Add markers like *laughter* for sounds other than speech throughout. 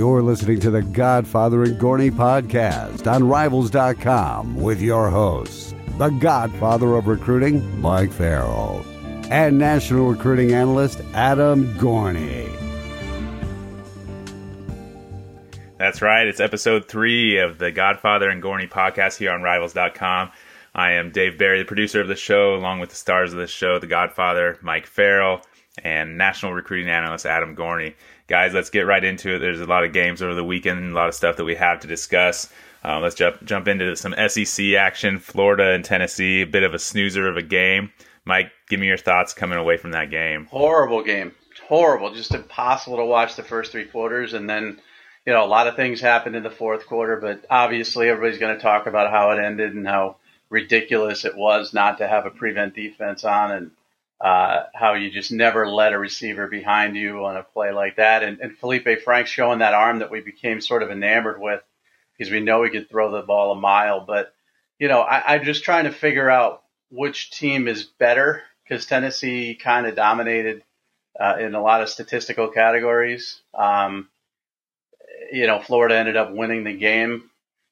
You're listening to the Godfather and Gorney podcast on Rivals.com with your hosts, the Godfather of Recruiting, Mike Farrell, and National Recruiting Analyst, Adam Gorney. That's right. It's episode three of the Godfather and Gorney podcast here on Rivals.com. I am Dave Barry, the producer of the show, along with the stars of the show, The Godfather, Mike Farrell, and National Recruiting Analyst Adam Gorney guys, let's get right into it. There's a lot of games over the weekend, a lot of stuff that we have to discuss. Uh, let's jump jump into some SEC action. Florida and Tennessee, a bit of a snoozer of a game. Mike, give me your thoughts coming away from that game. Horrible game, horrible, just impossible to watch the first three quarters, and then you know a lot of things happened in the fourth quarter. But obviously, everybody's going to talk about how it ended and how ridiculous it was not to have a prevent defense on and uh, how you just never let a receiver behind you on a play like that. And, and Feleipe Frank showing that arm that we became sort of enamored with because we know he could throw the ball a mile. But, you know, I, I'm just trying to figure out which team is better because Tennessee kind of dominated uh, in a lot of statistical categories. Um, you know, Florida ended up winning the game.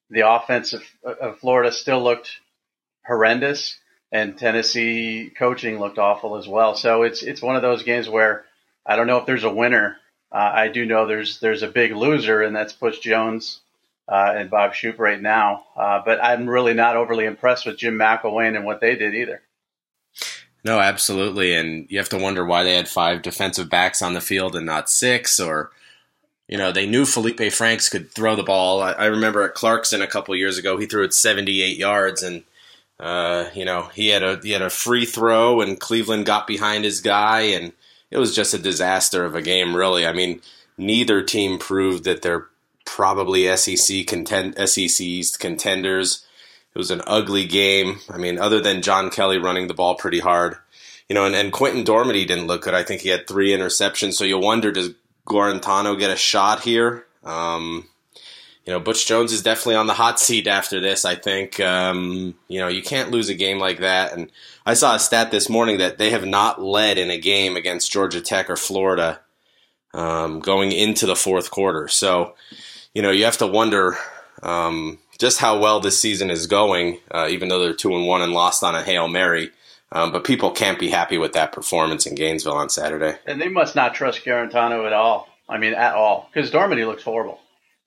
The offense of, of Florida still looked horrendous and Tennessee coaching looked awful as well. So it's it's one of those games where I don't know if there's a winner. Uh, I do know there's there's a big loser, and that's Butch Jones uh, and Bob Shoop right now. Uh, but I'm really not overly impressed with Jim McElwain and what they did either. No, absolutely, and you have to wonder why they had five defensive backs on the field and not six, or you know they knew Feleipe Franks could throw the ball. I, I remember at Clarkson a couple years ago, he threw it 78 yards and uh, you know, he had a he had a free throw, and Cleveland got behind his guy, and it was just a disaster of a game. Really, I mean, neither team proved that they're probably SEC contend SEC East contenders. It was an ugly game. I mean, other than John Kelly running the ball pretty hard, you know, and, and Quinten Dormady didn't look good. I think he had three interceptions. So you wonder, does Guarantano get a shot here? Um, you know, Butch Jones is definitely on the hot seat after this. I think, um, you know, you can't lose a game like that. And I saw a stat this morning that they have not led in a game against Georgia Tech or Florida um, going into the fourth quarter. So, you know, you have to wonder um, just how well this season is going, uh, even though they're two and one and lost on a hail mary. Um, but people can't be happy with that performance in Gainesville on Saturday. And they must not trust Guarantano at all. I mean, at all, because Dormady looks horrible.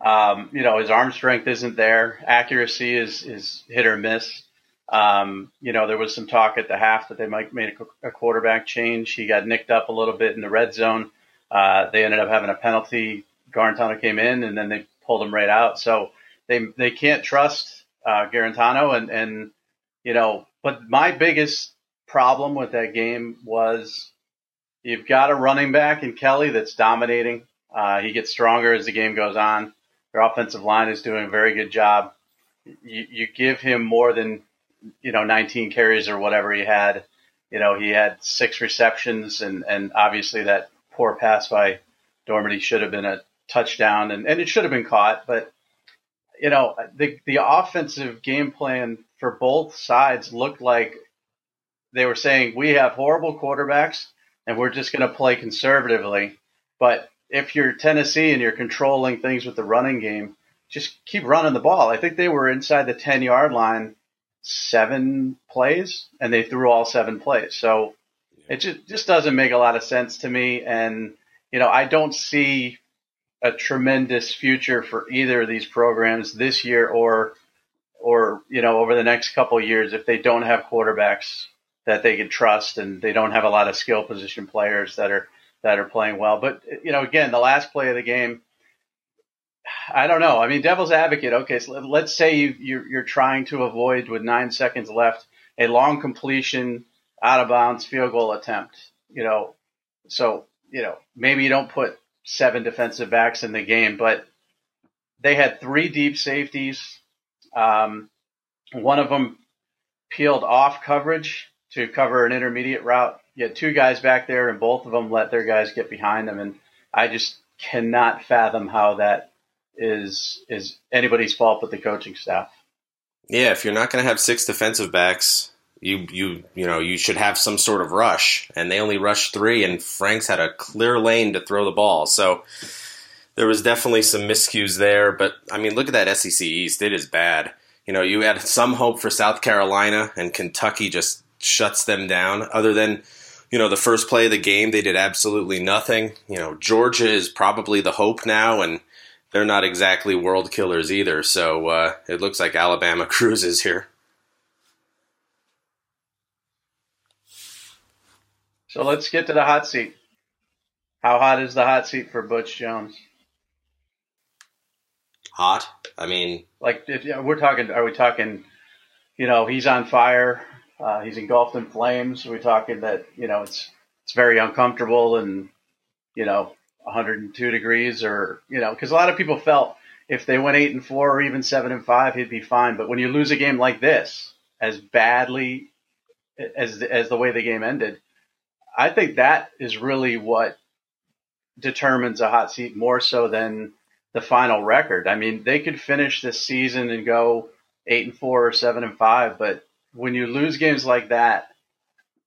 Um, you know, his arm strength isn't there. Accuracy is, is hit or miss. Um, you know, there was some talk at the half that they might make a, quarterback change. He got nicked up a little bit in the red zone. Uh, they ended up having a penalty. Guarantano came in and then they pulled him right out. So they, they can't trust, uh, Guarantano and, and, you know, but my biggest problem with that game was you've got a running back in Kelly that's dominating. Uh, he gets stronger as the game goes on. Their offensive line is doing a very good job. You, you give him more than, you know, 19 carries or whatever he had. You know, he had six receptions and, and obviously that poor pass by Dormady should have been a touchdown and, and it should have been caught. But, you know, the, the offensive game plan for both sides looked like they were saying we have horrible quarterbacks and we're just going to play conservatively. But if you're Tennessee and you're controlling things with the running game, just keep running the ball. I think they were inside the 10 yard line seven plays and they threw all seven plays. So it just, just doesn't make a lot of sense to me. And, you know, I don't see a tremendous future for either of these programs this year or, or, you know, over the next couple of years if they don't have quarterbacks that they can trust and they don't have a lot of skill position players that are, that are playing well. But you know, again, the last play of the game, I don't know. I mean, devil's advocate. Okay, so let's say you, you're, you're trying to avoid with nine seconds left a long completion, out of bounds field goal attempt. You know, so you know maybe you don't put seven defensive backs in the game, but they had three deep safeties. Um, one of them peeled off coverage to cover an intermediate route you had two guys back there, and both of them let their guys get behind them, and I just cannot fathom how that is is anybody's fault but the coaching staff. Yeah, if you're not going to have six defensive backs, you you you know you should have some sort of rush, and they only rushed three, and Franks had a clear lane to throw the ball. So there was definitely some miscues there. But I mean, look at that SEC East; it is bad. You know, you had some hope for South Carolina, and Kentucky just shuts them down. Other than you know the first play of the game, they did absolutely nothing. You know, Georgia is probably the hope now, and they're not exactly world killers either. So uh, it looks like Alabama *laughs* cruises here. So let's get to the hot seat. How hot is the hot seat for Butch Jones? Hot? I mean, like if we're talking, are we talking? You know, he's on fire. Uh, he's engulfed in flames. We're talking that you know it's it's very uncomfortable and you know 102 degrees, or you know, because a lot of people felt if they went eight and four or even seven and five, he'd be fine. But when you lose a game like this, as badly as as the way the game ended, I think that is really what determines a hot seat more so than the final record. I mean, they could finish this season and go eight and four or seven and five, but when you lose games like that,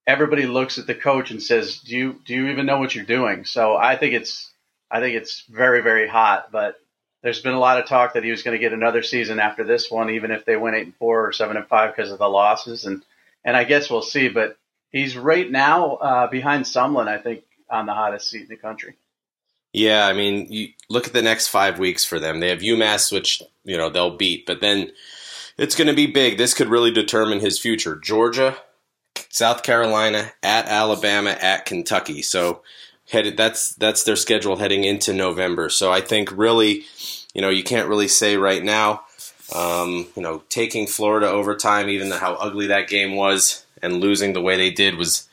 everybody looks at the coach and says, "Do you do you even know what you're doing?" So I think it's I think it's very very hot, but there's been a lot of talk that he was going to get another season after this one, even if they went eight and four or seven and five because of the losses, and and I guess we'll see. But he's right now uh, behind Sumlin, I think, on the hottest seat in the country. Yeah, I mean, you look at the next five weeks for them. They have UMass, which you know they'll beat, but then it's going to be big. This could really determine his future. Georgia, South Carolina, at Alabama, at Kentucky. So headed that's that's their schedule heading into November. So I think really, you know, you can't really say right now. Um, you know, taking Florida overtime, even how ugly that game was, and losing the way they did was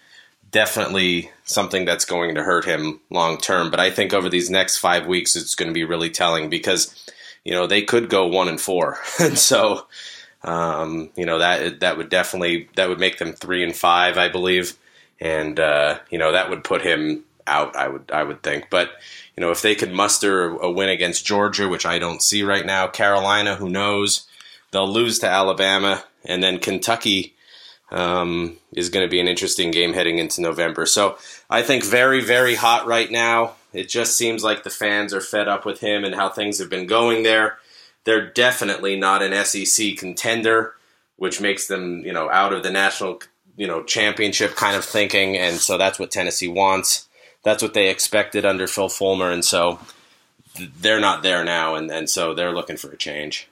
definitely something that's going to hurt him long term. But I think over these next five weeks, it's going to be really telling because you know they could go one and four, *laughs* and so um, you know that that would definitely that would make them three and five, I believe, and uh, you know that would put him out. I would I would think, but. You know, if they could muster a win against Georgia, which I don't see right now, Carolina, who knows? They'll lose to Alabama, and then Kentucky um, is going to be an interesting game heading into November. So I think very, very hot right now. It just seems like the fans are fed up with him and how things have been going there. They're definitely not an SEC contender, which makes them, you know, out of the national, you know, championship kind of thinking. And so that's what Tennessee wants. That's what they expected under Phil Fulmer. And so they're not there now. And, and so they're looking for a change.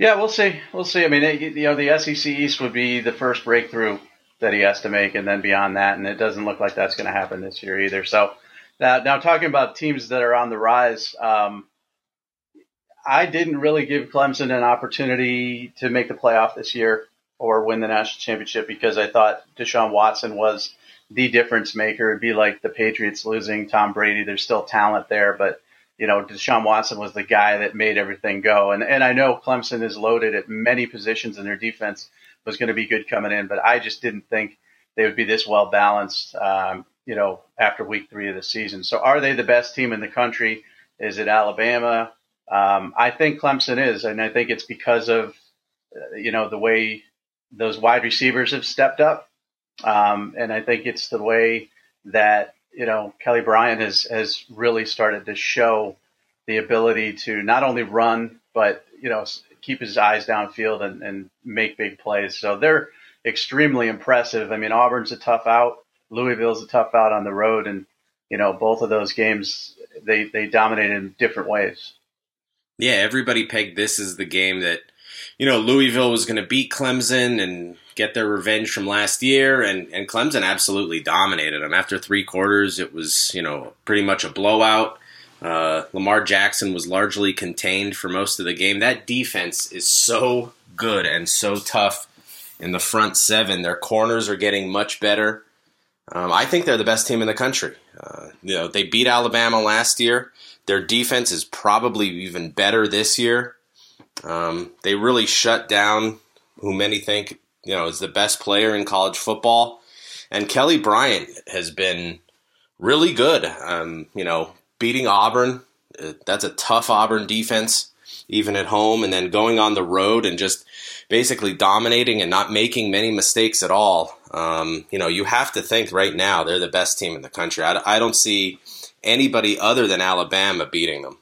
Yeah, we'll see. We'll see. I mean, it, you know, the SEC East would be the first breakthrough that he has to make, and then beyond that, and it doesn't look like that's going to happen this year either. So, now, now talking about teams that are on the rise, um, I didn't really give Clemson an opportunity to make the playoff this year or win the national championship because I thought Deshaun Watson was the difference maker. It'd be like the Patriots losing Tom Brady. There's still talent there, but you know, Deshaun Watson was the guy that made everything go. And and I know Clemson is loaded at many positions and their defense was going to be good coming in, but I just didn't think they would be this well balanced. Um, you know, after week three of the season. So are they the best team in the country? Is it Alabama? Um, I think Clemson is, and I think it's because of uh, you know the way those wide receivers have stepped up, um, and I think it's the way that you know, Kelly Bryant has has really started to show the ability to not only run but you know keep his eyes downfield and, and make big plays. So they're extremely impressive. I mean, Auburn's a tough out, Louisville's a tough out on the road, and you know both of those games they they dominated in different ways. Yeah, everybody pegged this as the game that you know Louisville was going to beat Clemson and get their revenge from last year, and, and Clemson absolutely dominated them. After three quarters, it was you know pretty much a blowout. Uh, Lamar Jackson was largely contained for most of the game. That defense is so good and so tough in the front seven. Their corners are getting much better. Um, I think they're the best team in the country. Uh, you know, they beat Alabama last year. Their defense is probably even better this year. Um, they really shut down who many think you know, is the best player in college football. And Kelly Bryant has been really good. Um, you know, beating Auburn, uh, that's a tough Auburn defense, even at home, and then going on the road and just basically dominating and not making many mistakes at all. Um, you know, you have to think right now they're the best team in the country. I, I don't see anybody other than Alabama beating them.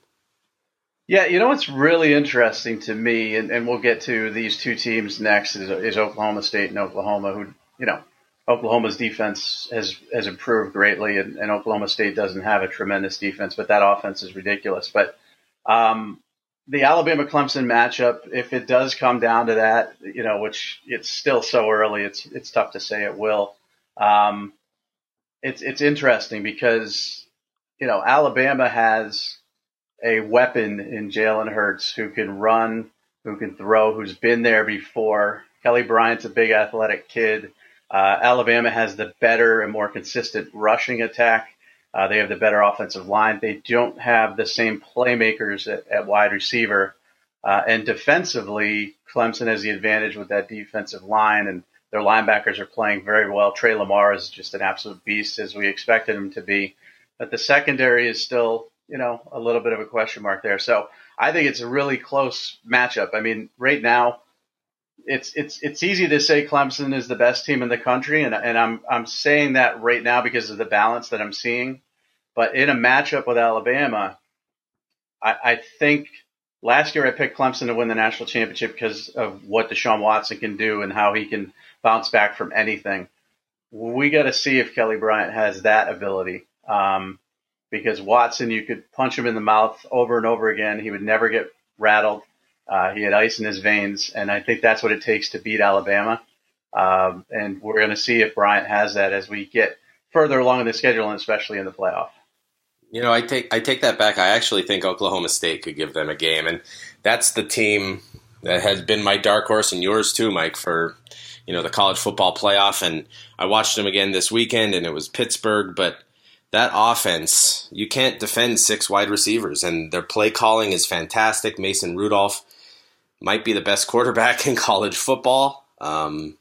Yeah, you know what's really interesting to me, and, and we'll get to these two teams next, is, is Oklahoma State and Oklahoma, who, you know, Oklahoma's defense has, has improved greatly, and, and Oklahoma State doesn't have a tremendous defense, but that offense is ridiculous. But um, the Alabama Clemson matchup, if it does come down to that, you know, which it's still so early, it's it's tough to say it will. Um, it's it's interesting because you know Alabama has a weapon in Jalen Hurts who can run, who can throw, who's been there before. Kelly Bryant's a big athletic kid. Uh, Alabama has the better and more consistent rushing attack. Uh, they have the better offensive line. They don't have the same playmakers at, at wide receiver. Uh, and defensively, Clemson has the advantage with that defensive line, and their linebackers are playing very well. Tre Lamar is just an absolute beast, as we expected him to be. But the secondary is still you know, a little bit of a question mark there. So I think it's a really close matchup. I mean, right now, it's it's it's easy to say Clemson is the best team in the country, and and I'm I'm saying that right now because of the balance that I'm seeing. But in a matchup with Alabama, I, I think last year I picked Clemson to win the national championship because of what Deshaun Watson can do and how he can bounce back from anything. We got to see if Kelly Bryant has that ability. Um, because Watson, you could punch him in the mouth over and over again. He would never get rattled. Uh, he had ice in his veins, and I think that's what it takes to beat Alabama. Um, and we're going to see if Bryant has that as we get further along in the schedule, and especially in the playoff. You know, I take I take that back. I actually think Oklahoma State could give them a game, and that's the team that has been my dark horse and yours too, Mike, for you know the college football playoff. And I watched them again this weekend, and it was Pittsburgh, but that offense, you can't defend six wide receivers, and their play calling is fantastic. Mason Rudolph might be the best quarterback *laughs* in college football, um,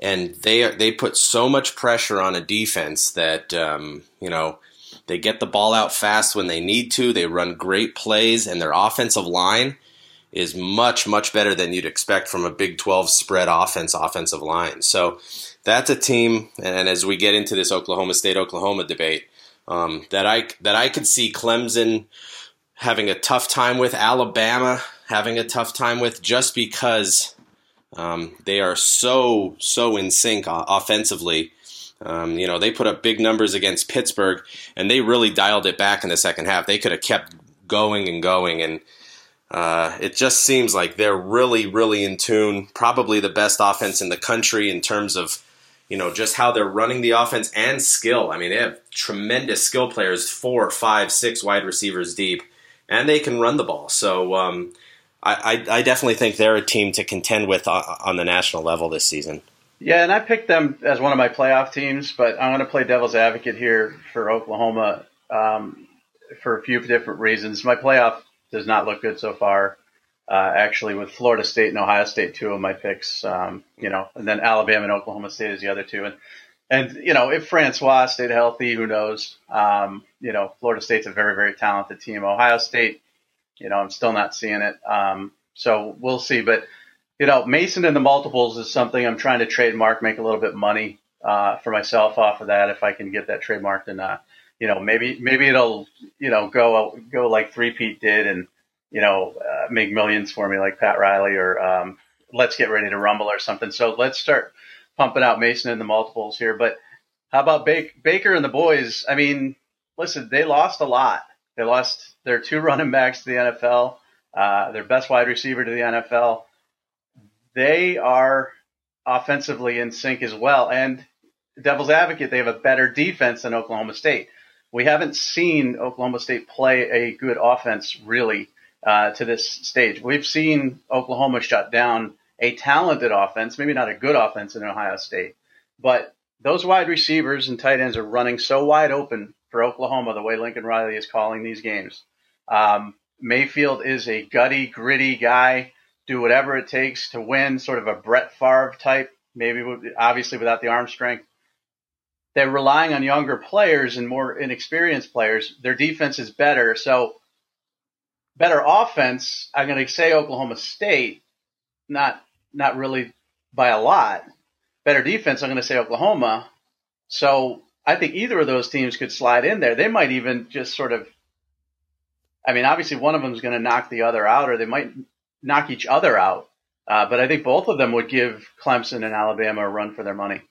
and they they put so much pressure on a defense that um, you know they get the ball out fast when they need to. They run great plays, and their offensive line is much much better than you'd expect from a Big 12 spread offense offensive line. So that's a team, and as we get into this Oklahoma State Oklahoma debate, um, that I that I could see Clemson having a tough time with, Alabama having a tough time with, just because um, they are so so in sync offensively. Um, you know, they put up big numbers against Pittsburgh, and they really dialed it back in the second half. They could have kept going and going, and uh, it just seems like they're really, really in tune. Probably the best offense in the country in terms of you know, just how they're running the offense and skill. I mean, they have tremendous skill players, four, five, six wide receivers deep, and they can run the ball. So um, I, I, definitely think they're a team to contend with on the national level this season. Yeah, and I picked them as one of my playoff teams, but I'm going to play devil's advocate here for Oklahoma um, for a few different reasons. My playoff does not look good so far uh, actually with Florida State and Ohio State, two of my picks, um, you know, and then Alabama and Oklahoma State is the other two. And, and, you know, if Francois stayed healthy, who knows? Um, you know, Florida State's a very, very talented team. Ohio State, you know, I'm still not seeing it. Um, so we'll see. But, you know, Mason and the multiples is something I'm trying to trademark, make a little bit money, uh, for myself off of that. If I can get that trademarked and, uh, you know, maybe, maybe it'll, you know, go, go like three-peat did and, you know, uh, make millions for me like Pat Riley or um, let's get ready to rumble or something. So let's start pumping out Mason and the multiples here. But how about Baker and the boys? I mean, listen, they lost a lot. They lost their two *laughs* running backs to the NFL, uh, their best wide receiver to the NFL. They are offensively in sync as well. And devil's advocate, they have a better defense than Oklahoma State. We haven't seen Oklahoma State play a good offense really uh, to this stage. We've seen Oklahoma shut down a talented offense, maybe not a good offense in Ohio State, but those wide receivers and tight ends are running so wide open for Oklahoma the way Lincoln Riley is calling these games. Um, Mayfield is a gutty, gritty guy, do whatever it takes to win, sort of a Brett Favre type, maybe obviously without the arm strength. They're relying on younger players and more inexperienced players. Their defense is better. So better offense, I'm going to say Oklahoma State, not not really by a lot. Better defense, I'm going to say Oklahoma. So I think either of those teams could slide in there. They might even just sort of. I mean, obviously, one of them is going to knock the other out, or they might knock each other out. Uh, but I think both of them would give Clemson and Alabama a run for their money.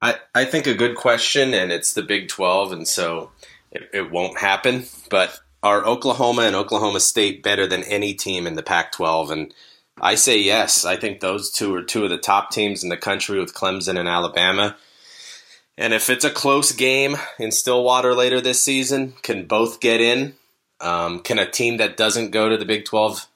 I, I think a good question, and it's the Big 12, and so it, it won't happen. But are Oklahoma and Oklahoma State better than any team in the Pac 12? And I say yes. I think those two are two of the top teams in the country with Clemson and Alabama. And if it's a close game in Stillwater later this season, can both get in? Um, can a team that doesn't go to the Big 12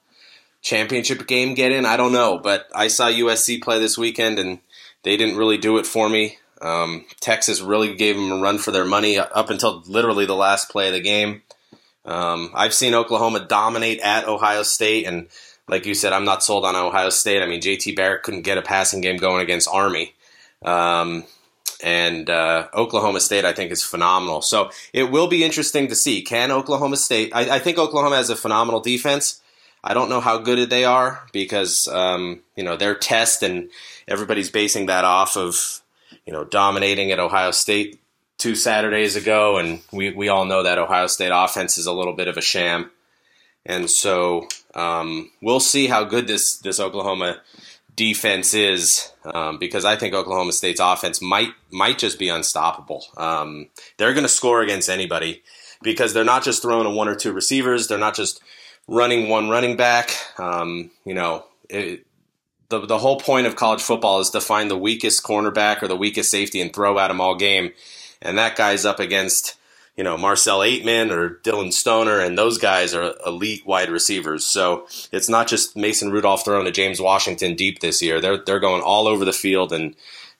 championship game get in? I don't know, but I saw USC play this weekend and they didn't really do it for me. Um, Texas really gave them a run for their money up until literally the last play of the game. Um, I've seen Oklahoma dominate at Ohio State, and like you said, I'm not sold on Ohio State. I mean, JT Barrett couldn't get a passing game going against Army. Um, and uh, Oklahoma State, I think, is phenomenal. So it will be interesting to see. Can Oklahoma State? I, I think Oklahoma has a phenomenal defense. I don't know how good they are because um, you know their test and everybody's basing that off of you know dominating at Ohio State two Saturdays ago, and we we all know that Ohio State offense is a little bit of a sham, and so um, we'll see how good this this Oklahoma defense is um, because I think Oklahoma State's offense might might just be unstoppable. Um, they're going to score against anybody because they're not just throwing a one or two receivers. They're not just running one running back. Um, you know, it, the the whole point of college football is to find the weakest cornerback or the weakest safety and throw at them all game. And that guy's up against you know Marcel Ateman or Dillon Stoner, and those guys are elite wide receivers. So it's not just Mason Rudolph throwing to James Washington deep this year. They're they're going all over the field, and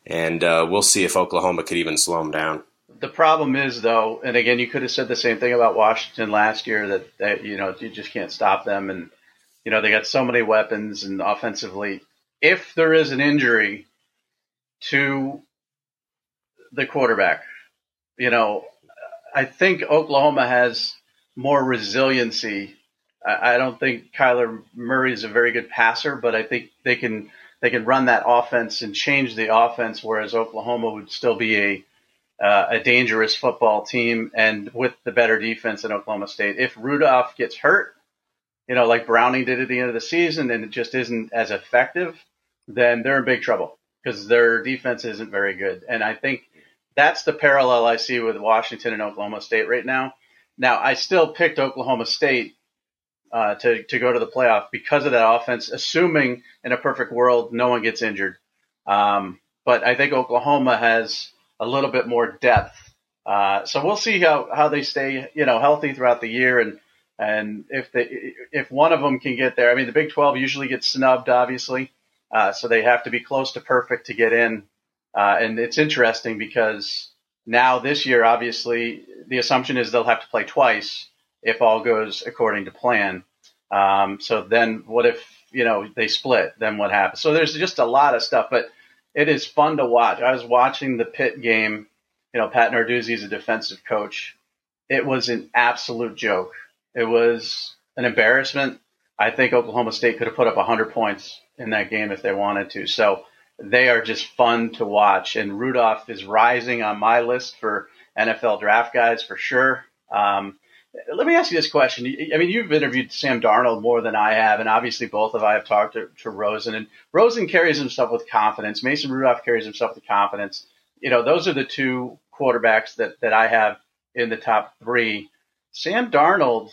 and uh, we'll see if Oklahoma could even slow them down the problem is though, and again, you could have said the same thing about Washington last year that, that you know you just can't stop them, and you know they got so many weapons and offensively. If there is an injury to the quarterback, you know, I think Oklahoma has more resiliency. I, don't think Kyler Murray is a very good passer, but I think they can they can run that offense and change the offense, whereas Oklahoma would still be a uh, a dangerous football team and with the better defense in Oklahoma State. If Rudolph gets hurt, you know, like Browning did at the end of the season, and it just isn't as effective, then they're in big trouble because their defense isn't very good. And I think that's the parallel I see with Washington and Oklahoma State right now. Now, I still picked Oklahoma State uh, to to go to the playoff because of that offense, assuming in a perfect world no one gets injured. Um, but I think Oklahoma has a little bit more depth. Uh, so we'll see how, how they stay, you know, healthy throughout the year and and if they if one of them can get there. I mean, the Big 12 usually gets snubbed, obviously, uh, so they have to be close to perfect to get in. Uh, and it's interesting because now this year, obviously, the assumption is they'll have to play twice if all goes according to plan. Um, so then, what if you know they split? Then what happens? So there's just a lot of stuff, but it is fun to watch. I was watching the Pitt game. You know, Pat Narduzzi is a defensive coach. It was an absolute joke. It was an embarrassment. I think Oklahoma State could have put up 100 points in that game if they wanted to. So they are just fun to watch. And Rudolph is rising on my list for NFL draft guys for sure. Um, let me ask you this question. I mean, you've interviewed Sam Darnold more than I have, and obviously both of I have talked to, to Rosen. And Rosen carries himself with confidence. Mason Rudolph carries himself with confidence. You know, those are the two quarterbacks that, that I have in the top three. Sam Darnold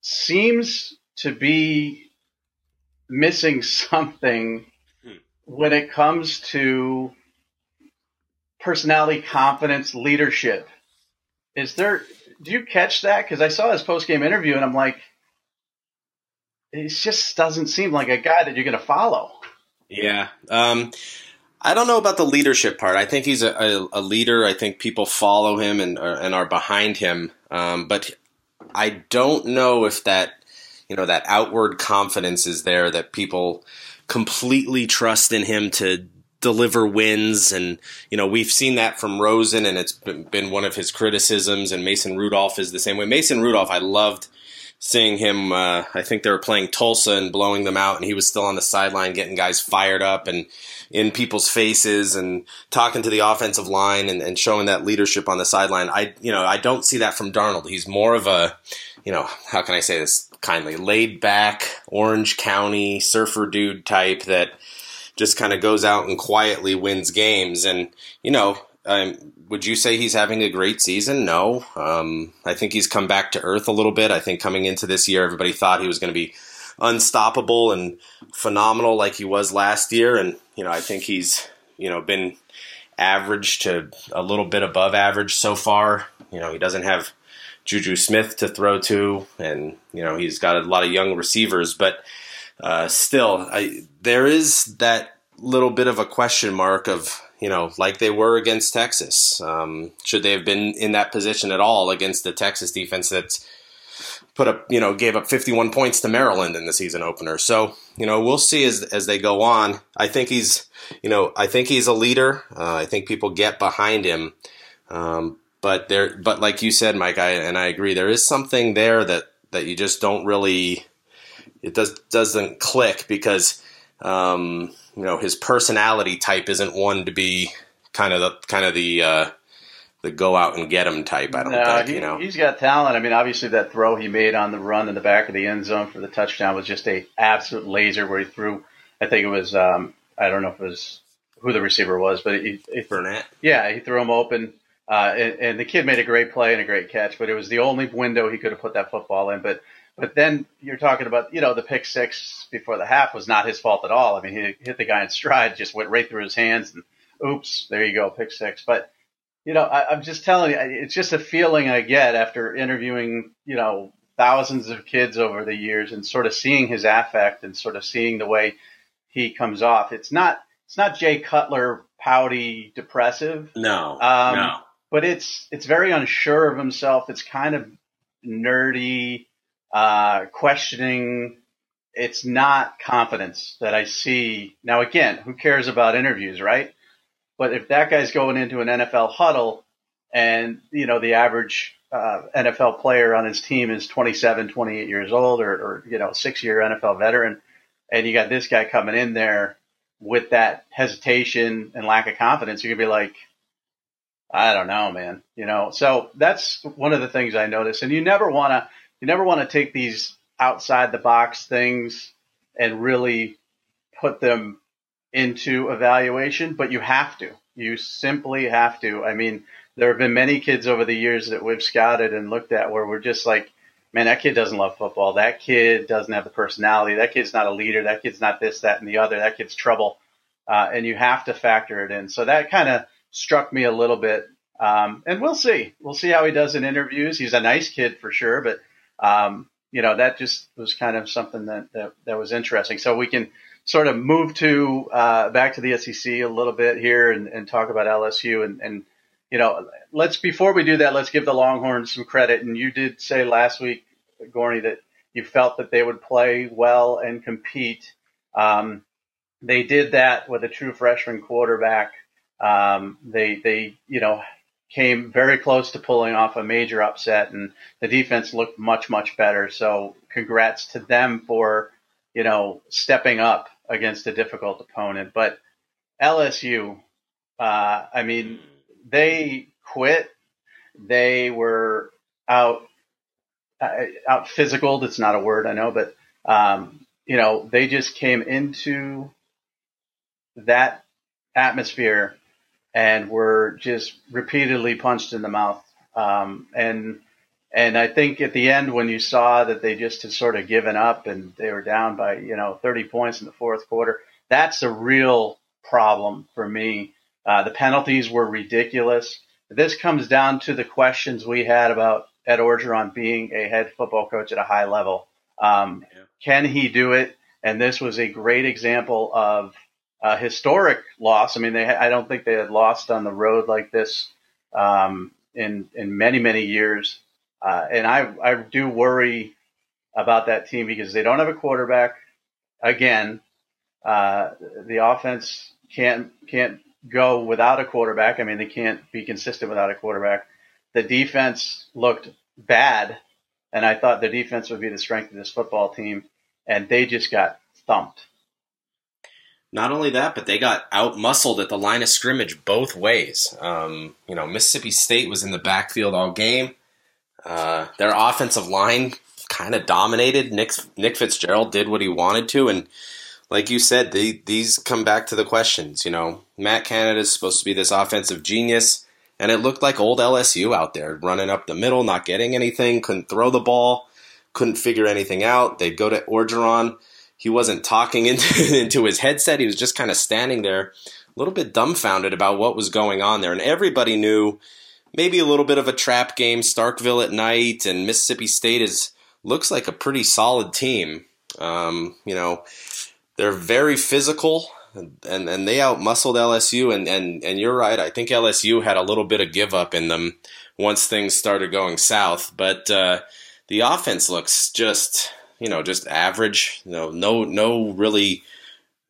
seems to be missing *laughs* something. When it comes to personality, confidence, leadership. Is there do you catch that? Because I saw his post game interview and I'm like, it just doesn't seem like a guy that you're going to follow. Yeah. Um, I don't know about the leadership part. I think he's a, a, a leader. I think people follow him and are, and are behind him. Um, but I don't know if that you know that outward confidence is there that people completely trust in him to deliver wins. And, you know, we've seen that from Rosen, and it's been one of his criticisms. And Mason Rudolph is the same way. Mason Rudolph, I loved seeing him. Uh, I think they were playing Tulsa and blowing them out, and he was still on the sideline getting guys fired up and in people's faces and talking to the offensive line and, and showing that leadership on the sideline. I you know I don't see that from Darnold. He's more of a you know how can I say this kindly laid back Orange County surfer dude type that just kind of goes out and quietly wins games and you know um, would you say he's having a great season? No. Um, I think he's come back to earth a little bit. I think coming into this year, everybody thought he was going to be unstoppable and phenomenal like he was last year. And, you know, I think he's, you know, been average to a little bit above average so far. You know, he doesn't have Juju Smith to throw to, and, you know, he's got a lot of young receivers, but uh, still, I, there is that little bit of a question mark of you know, like they were against Texas. Um, should they have been in that position at all against the Texas defense that's put up, you know, gave up 51 points to Maryland in the season opener. So, you know, we'll see as as they go on. I think he's, you know, I think he's a leader. Uh, I think people get behind him. Um, but there, but like you said, Mike, I and I agree. There is something there that that you just don't really. It does doesn't click because. Um, you know his personality type isn't one to be kind of the kind of the uh, the go out and get him type. I don't no, think he, you know he's got talent. I mean, obviously that throw he made on the run in the back of the end zone for the touchdown was just a absolute laser where he threw. I think it was um, I don't know if it was who the receiver was, but he, he Burnett. Yeah, he threw him open. Uh, and, and the kid made a great play and a great catch, but it was the only window he could have put that football in. But but then you're talking about, you know, the pick six before the half was not his fault at all. I mean, he hit the guy in stride, just went right through his hands, and oops, there you go, pick six. But you know, I, I'm just telling you, it's just a feeling I get after interviewing, you know, thousands of kids over the years and sort of seeing his affect and sort of seeing the way he comes off. It's not, it's not Jay Cutler pouty, depressive. No, um, no. But it's it's very unsure of himself. It's kind of nerdy uh, questioning. It's not confidence that I see. Now, again, who cares about interviews, right? But if that guy's going into an NFL huddle and, you know, the average uh, NFL player on his team is 27, 28 years old or, or you know, six year NFL veteran, and you got this guy coming in there with that hesitation and lack of confidence, you're going to be like, I don't know, man. You know, so that's one of the things I notice. And you never want to, you never want to take these outside the box things and really put them into evaluation, but you have to. You simply have to. I mean, there have been many kids over the years that we've scouted and looked at where we're just like, man, that kid doesn't love football. That kid doesn't have the personality. That kid's not a leader. That kid's not this, that, and the other. That kid's trouble. Uh, and you have to factor it in. So that kind of struck me a little bit. Um, and we'll see. We'll see how he does in interviews. He's a nice kid for sure, but um, you know, that just was kind of something that, that, that was interesting. So we can sort of move to uh, back to the SEC a little bit here and, and talk about LSU and, and you know, let's before we do that, let's give the Longhorns some credit. And you did say last week, Gorney, that you felt that they would play well and compete. Um, they did that with a true freshman quarterback. Um, they they you know came very close to pulling off a major upset, and the defense looked much, much better. So, congrats to them for, you know, stepping up against a difficult opponent. But LSU, uh, I mean, they quit. They were out, uh, out physical. That's not a word I know, but um, you know, they just came into that atmosphere and were just repeatedly punched in the mouth. Um, and and I think at the end, when you saw that they just had sort of given up and they were down by you know 30 points in the fourth quarter, that's a real problem for me. Uh, the penalties were ridiculous. This comes down to the questions we had about Ed Orgeron being a head football coach at a high level. Um, yeah. Can he do it? And this was a great example of a historic loss. I mean, they I don't think they had lost on the road like this um, in in many many years. Uh, and I I do worry about that team because they don't have a quarterback. Again, uh, the offense can't can't go without a quarterback. I mean, they can't be consistent without a quarterback. The defense looked bad and I thought the defense would be the strength of this football team, and they just got thumped. Not only that, but they got out muscled at the line of scrimmage both ways. Um, you know, Mississippi State was in the backfield all game. Uh, their offensive line kind of dominated. Nick Nick Fitzgerald did what he wanted to, and like you said, they, these come back to the questions. You know, Matt Canada is supposed to be this offensive genius, and it looked like old LSU out there running up the middle, not getting anything, couldn't throw the ball, couldn't figure anything out. They'd go to Orgeron he wasn't talking *laughs* into, into his headset. He was just kind of standing there, a little bit dumbfounded about what was going on there. And everybody knew maybe a little bit of a trap game, Starkville at night, and Mississippi State is looks like a pretty solid team. Um, you know, they're very physical. And, and they outmuscled LSU and, and, and you're right. I think LSU had a little bit of give up in them once things started going south. But uh, the offense looks just you know, just average. You know, no, no really,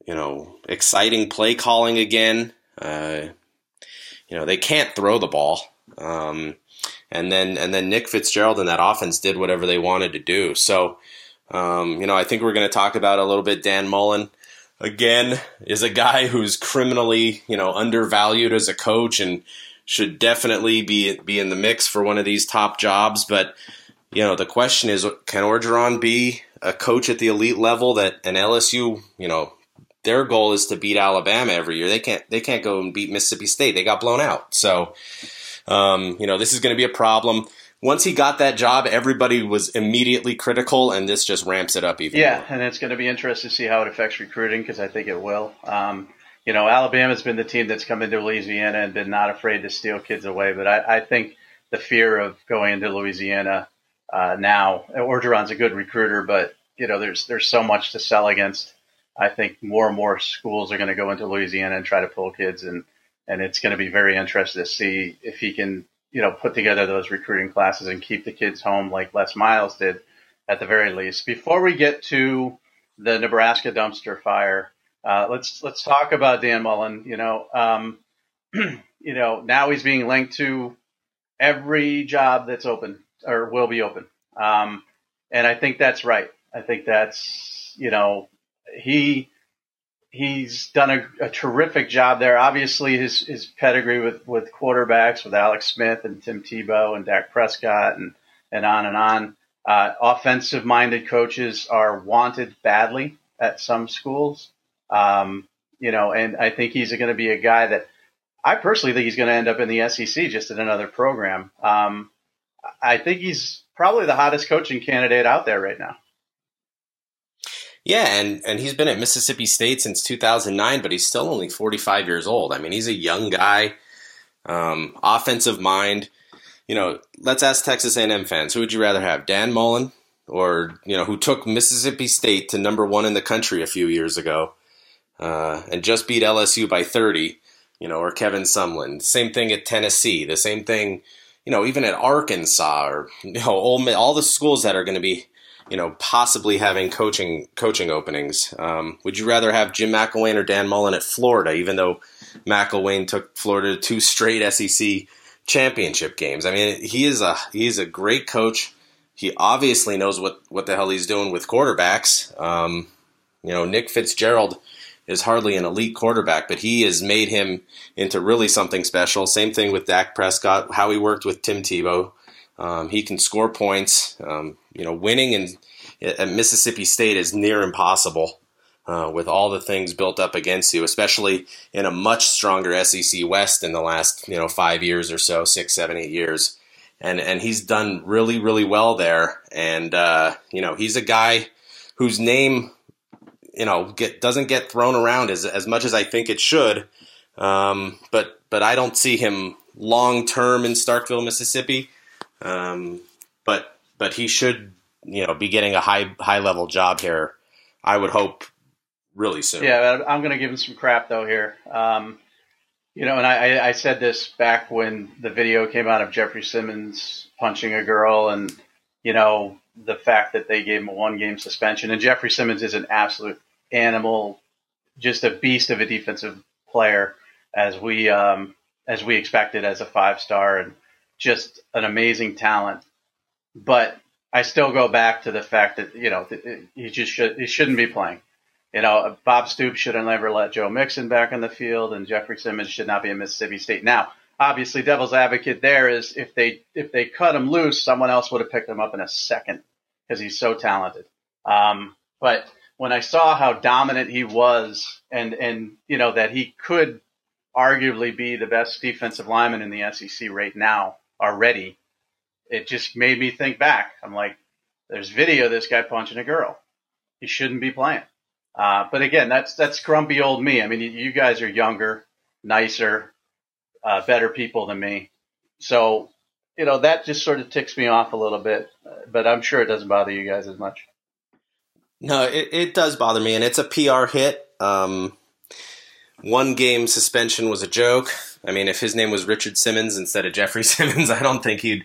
you know, exciting play calling again. Uh, you know, they can't throw the ball. Um, and then and then Nick Fitzgerald and that offense did whatever they wanted to do. So, um, you know, I think we're going to talk about a little bit. Dan Mullen again is a guy who's criminally, you know, undervalued as a coach and should definitely be be in the mix for one of these top jobs, but you know, the question is, can Orgeron be a coach at the elite level that an LSU, you know, their goal is to beat Alabama every year. They can't, they can't go and beat Mississippi State. They got blown out. So, um, you know, this is going to be a problem. Once he got that job, everybody was immediately critical, and this just ramps it up even. Yeah, more. and it's going to be interesting to see how it affects recruiting because I think it will. Um, you know, Alabama's been the team that's come into Louisiana and been not afraid to steal kids away, but I, I think the fear of going into Louisiana uh, now. Orgeron's a good recruiter, but you know, there's there's so much to sell against. I think more and more schools are going to go into Louisiana and try to pull kids, and and it's going to be very interesting to see if he can, you know, put together those recruiting classes and keep the kids home like Les Miles did, at the very least. Before we get to the Nebraska dumpster fire, uh, let's let's talk about Dan Mullen. You know, um, *clears throat* you know, now he's being linked to every job that's open or will be open. Um, and I think that's right. I think that's, you know, he, he's done a, a, terrific job there. Obviously his, his pedigree with, with quarterbacks with Alex Smith and Tim Tebow and Dak Prescott and, and on and on. Uh, offensive minded coaches are wanted badly at some schools. Um, you know, and I think he's going to be a guy that I personally think he's going to end up in the SEC just in another program. Um, I think he's probably the hottest coaching candidate out there right now. Yeah, and and he's been at Mississippi State since 2009, but he's still only 45 years old. I mean, he's a young guy, um, offensive mind. You know, let's ask Texas A&M fans: Who would you rather have, Dan Mullen, or you know, who took Mississippi State to number one in the country a few years ago, uh, and just beat LSU by 30? You know, or Kevin Sumlin. Same thing at Tennessee. The same thing you know, even at Arkansas or you know, all, the schools that are going to be, you know, possibly having coaching coaching openings. Um, would you rather have Jim McElwain or Dan Mullen at Florida, even though McElwain took Florida to two straight SEC championship games? I mean, he is a he's a great coach. He obviously knows what what the hell he's doing with quarterbacks. Um, you know, Nick Fitzgerald is hardly an elite quarterback, but he has made him into really something special. Same thing with Dak Prescott, how he worked with Tim Tebow. Um, he can score points. Um, you know, winning in, at Mississippi State is near impossible uh, with all the things built up against you, especially in a much stronger SEC West in the last you know five years or so, six, seven, eight years. And and he's done really, really well there. And uh, you know, he's a guy whose name you know get doesn't get thrown around as as much as I think it should. Um, but but I don't see him long term in Starkville, Mississippi. Um, but but he should you know be getting a high high level job here. I would hope really soon. Yeah, I'm going to give him some crap though here. Um, you know, and I, I said this back when the video came out of Jeffrey Simmons punching a girl, and you know the fact that they gave him a one game suspension. And Jeffrey Simmons is an absolute animal, just a beast of a defensive player as we um, as we expected as a five star and just an amazing talent. But I still go back to the fact that you know he just should he shouldn't be playing. You know, Bob Stoops should have never let Joe Mixon back on the field, and Jeffrey Simmons should not be in Mississippi State. Now, obviously, devil's advocate there is if they if they cut him loose, someone else would have picked him up in a second because he's so talented. Um, but when I saw how dominant he was, and and you know that he could arguably be the best defensive lineman in the SEC right now already, it just made me think back. I'm like, there's video of this guy punching a girl. He shouldn't be playing. Uh, but again, that's that's grumpy old me. I mean, you guys are younger, nicer, uh, better people than me, so you know that just sort of ticks me off a little bit. But I'm sure it doesn't bother you guys as much. No, it, it does bother me, and it's a PR hit. Um, one game suspension was a joke. I mean, if his name was Richard Simmons instead of Jeffrey *laughs* Simmons, I don't think he'd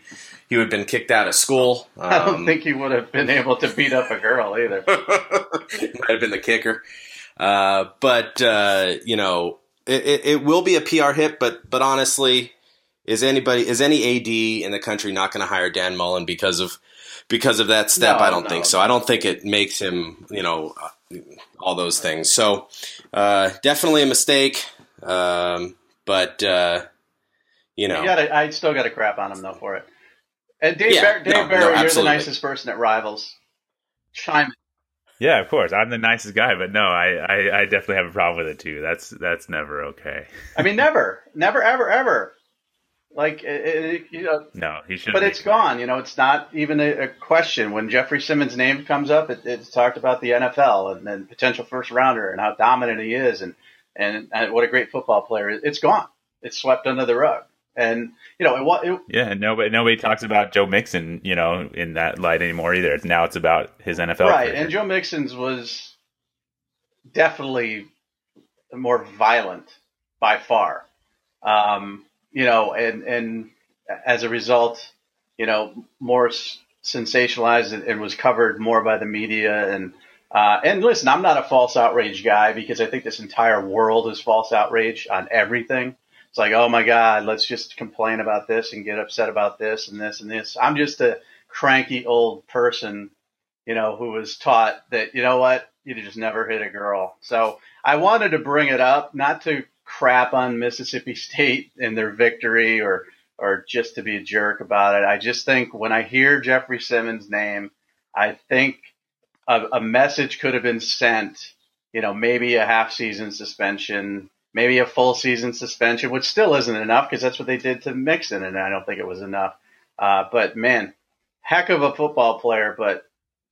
he would have been kicked out of school. Um, *laughs* I don't um, think he would have been able to beat up a girl either. *laughs* might have been the kicker. Uh, but uh, you know, it, it, it, will be a PR hit. But but honestly, is anybody is any AD in the country not going to hire Dan Mullen because of because of that step? No, I don't no. think so. I don't think it makes him you know all those things. So uh, definitely a mistake. Um, but uh, you know, you gotta, I still got to crap on him though for it. And Dave, yeah, Bar- Dave no, Barry, no, you're the nicest person at Rivals. Chime in. Yeah, of course. I'm the nicest guy, but no, I, I, I, definitely have a problem with it too. That's that's never okay. I mean, never, never, ever, ever. Like it, it, you know. No, he should. But it's gone. You know, it's not even a, a question when Jeffrey Simmons' name comes up. It, it's talked about the NFL and then potential first rounder and how dominant he is and, and and what a great football player. It's gone. It's swept under the rug. And you know, it, it, yeah, nobody nobody talks about Joe Mixon, you know, in that light anymore either. Now it's about his NFL right. Career. And Joe Mixon's was definitely more violent by far. Um, you know, and and as a result, you know, more sensationalized and, and was covered more by the media and. Uh, and listen, I'm not a false outrage guy because I think this entire world is false outrage on everything. It's like, oh my God, let's just complain about this and get upset about this and this and this. I'm just a cranky old person, you know, who was taught that, you know what, you just never hit a girl. So I wanted to bring it up, not to crap on Mississippi *laughs* State and their victory or, or just to be a jerk about it. I just think when I hear Jeffrey Simmons' name, I think a, a message could have been sent, you know, maybe a half season suspension, maybe a full season suspension, which still isn't enough because that's what they did to Mixon, and I don't think it was enough. Uh, but man, heck of a football player, but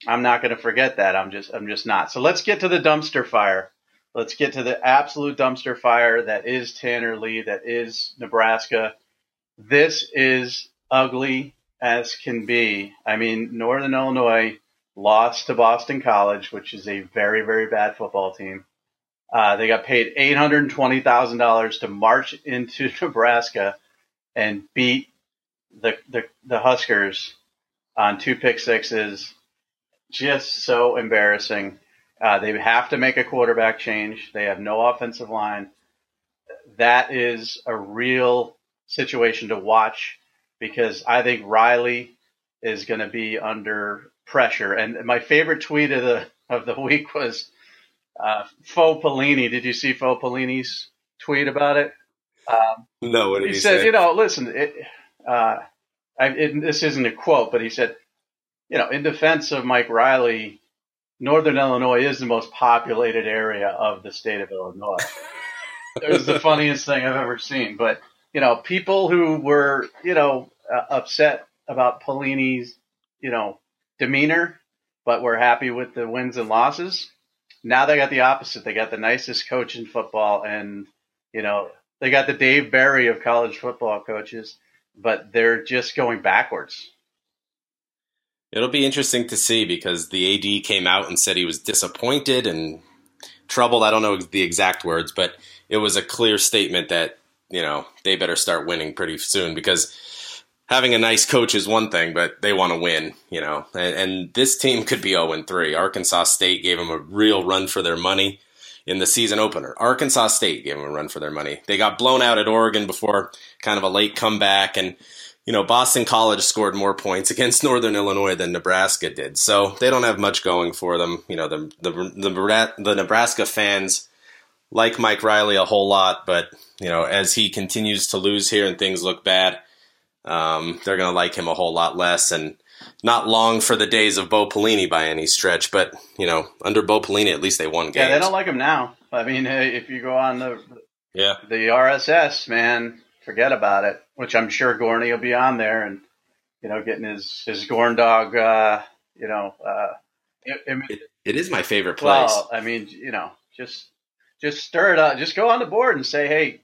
I'm not going to forget that. I'm just, I'm just not. So let's get to the dumpster fire. Let's get to the absolute dumpster fire that is Tanner Lee, that is Nebraska. This is ugly as can be. I mean, Northern Illinois lost to Boston College, which is a very, very bad football team. Uh, they got paid eight hundred and twenty thousand dollars to march into *laughs* Nebraska and beat the, the the Huskers on two pick sixes. Just so embarrassing. Uh, they have to make a quarterback change. They have no offensive line. That is a real situation to watch because I think Riley is going to be under pressure. And my favorite tweet of the of the week was uh, Faux Pelini. Did you see Faux Pelini's tweet about it? Um, no, what did he, he said? Say? You know, listen, it, uh, I, it, this isn't a quote, but he said, you know, in defense of Mike Riley, Northern Illinois is the most populated area of the state of Illinois. *laughs* it was the funniest thing I've ever seen. But you know, people who were you know uh, upset about Pelini's you know demeanor, but were happy with the wins and losses now they got the opposite. They got the nicest coach in football, and you know they got the Dave Barry of college football coaches, but they're just going backwards. It'll be interesting to see because the AD came out and said he was disappointed and troubled. I don't know the exact words, but it was a clear statement that you know they better start winning pretty soon because having a nice coach is one thing, but they want to win, you know. And, and this team could be 0 3. Arkansas State gave them a real run for their money in the season opener. Arkansas State gave them a run for their money. They got blown out at Oregon before kind of a late comeback. And, you know, Boston College scored more points *laughs* against Northern Illinois than Nebraska did. So they don't have much going for them. You know, the the the, the Nebraska fans like Mike Riley a whole lot, but you know, as he continues to lose here and things look bad, um, they're going to like him a whole lot less. And not long for the days of Bo Pelini by any stretch, but you know, under Bo Pelini, at least they won games. Yeah, they don't like him now. I mean, *laughs* if you go on the yeah the RSS, man, forget about it. Which I'm sure Gorney will be on there and you know getting his his Gorn dog. Uh, you know, uh, it, it, it is my favorite place. Well, I mean, you know, just just stir it up. Just go on the board and say, hey,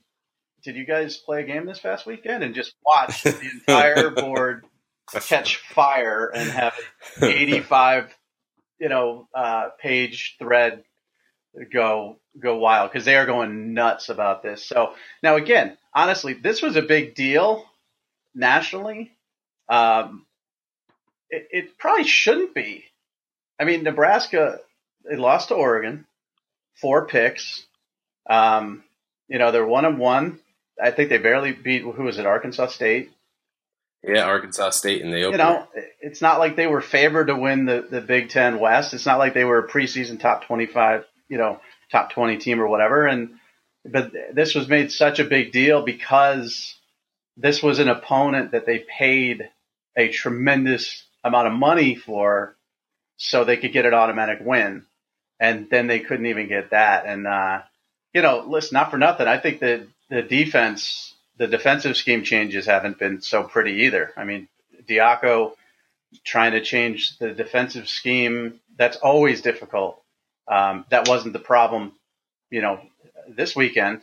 did you guys play a game this past weekend? And just watch the entire *laughs* board catch fire and have 85, you know, uh, page thread go go wild because they are going nuts about this. So now again, honestly, this was a big deal nationally. Um, it, it probably shouldn't be. I mean, Nebraska they lost to Oregon, four picks. Um, you know, they're one and one. I think they barely beat who was it, Arkansas State. Yeah, Arkansas State in the opener. You know, it's not like they were favored to win the, the Big Ten West. It's not like they were a preseason top twenty five, you know, top twenty team or whatever. And but this was made such a big deal because this was an opponent that they paid a tremendous amount of money for, so they could get an automatic win, and then they couldn't even get that. And uh, you know, listen, not for nothing. I think that the defense the defensive scheme changes haven't been so pretty either. I mean, Diaco trying to change the defensive scheme, that's always difficult. Um, that wasn't the problem, you know, this weekend,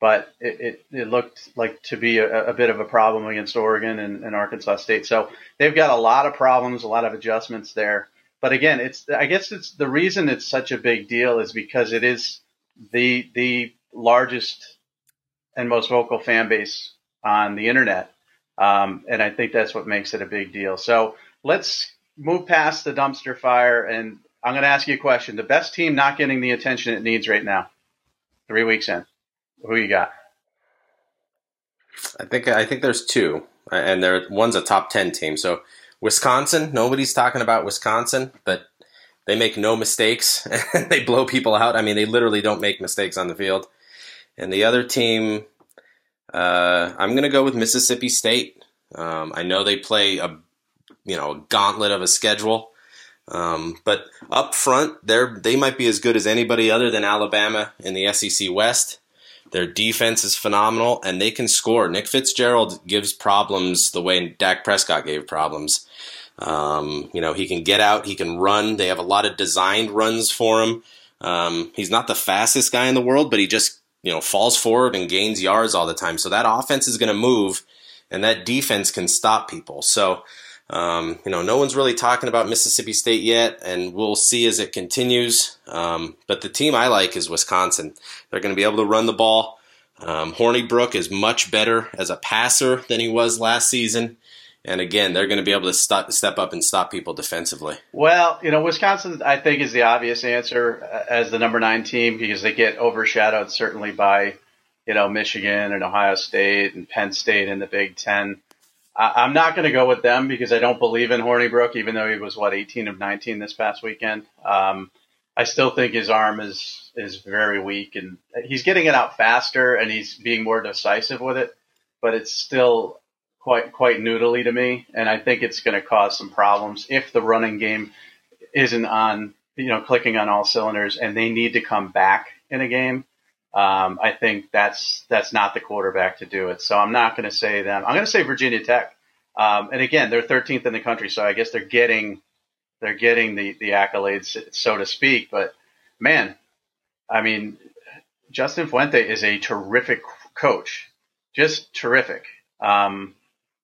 but it, it, it looked like to be a, a, bit of a problem against Oregon and, and, Arkansas State. So they've got a lot of problems, a lot of adjustments there. But again, it's I guess it's the reason it's such a big deal is because it is the the largest and most vocal fan base on the internet. Um, and I think that's what makes it a big deal. So let's move past the dumpster fire. And I'm going to ask you a question. The best team not getting the attention it needs right now, three weeks in, who you got? I think I think there's two, and there one's a top ten team. So Wisconsin, nobody's talking about Wisconsin, but they make no mistakes *laughs* they blow people out. I mean, they literally don't make mistakes on the field. And the other team, uh, I'm going to go with Mississippi State. Um, I know they play a you know a gauntlet of a schedule, um, but up front, they're they might be as good as anybody other than Alabama in the SEC West. Their defense is phenomenal, and they can score. Nick Fitzgerald gives problems the way Dak Prescott gave problems. Um, you know, he can get out, he can run. They have a lot of designed runs for him. Um, he's not the fastest guy in the world, but he just you know, falls forward and gains yards all the time. So that offense is going to move, and that defense can stop people. So, um, you know, no one's really talking about Mississippi State yet, and we'll see as it continues. Um, but the team I like is Wisconsin. They're going to be able to run the ball. Um, Hornibrook is much better as a passer than he was last season. And again, they're going to be able to step up and stop people defensively. Well, you know, Wisconsin, I think, is the obvious answer uh, as the number nine team because they get overshadowed certainly by, you know, Michigan and Ohio State and Penn State in the Big Ten. I, am not going to go with them because I don't believe in Hornibrook, even though he was what 18 of 19 this past weekend. Um, I still think his arm is is very weak, and he's getting it out faster, and he's being more decisive with it. But it's still quite quite noodly to me, and I think it's going to cause some problems if the running game isn't on you know clicking on all cylinders, and they need to come back in a game. Um, I think that's that's not the quarterback to do it. So I'm not going to say them. I'm going to say Virginia Tech. Um, and again, they're 13th in the country, so I guess they're getting they're getting the the accolades, so to speak. But man, I mean, Justin Fuente is a terrific coach, just terrific. Um,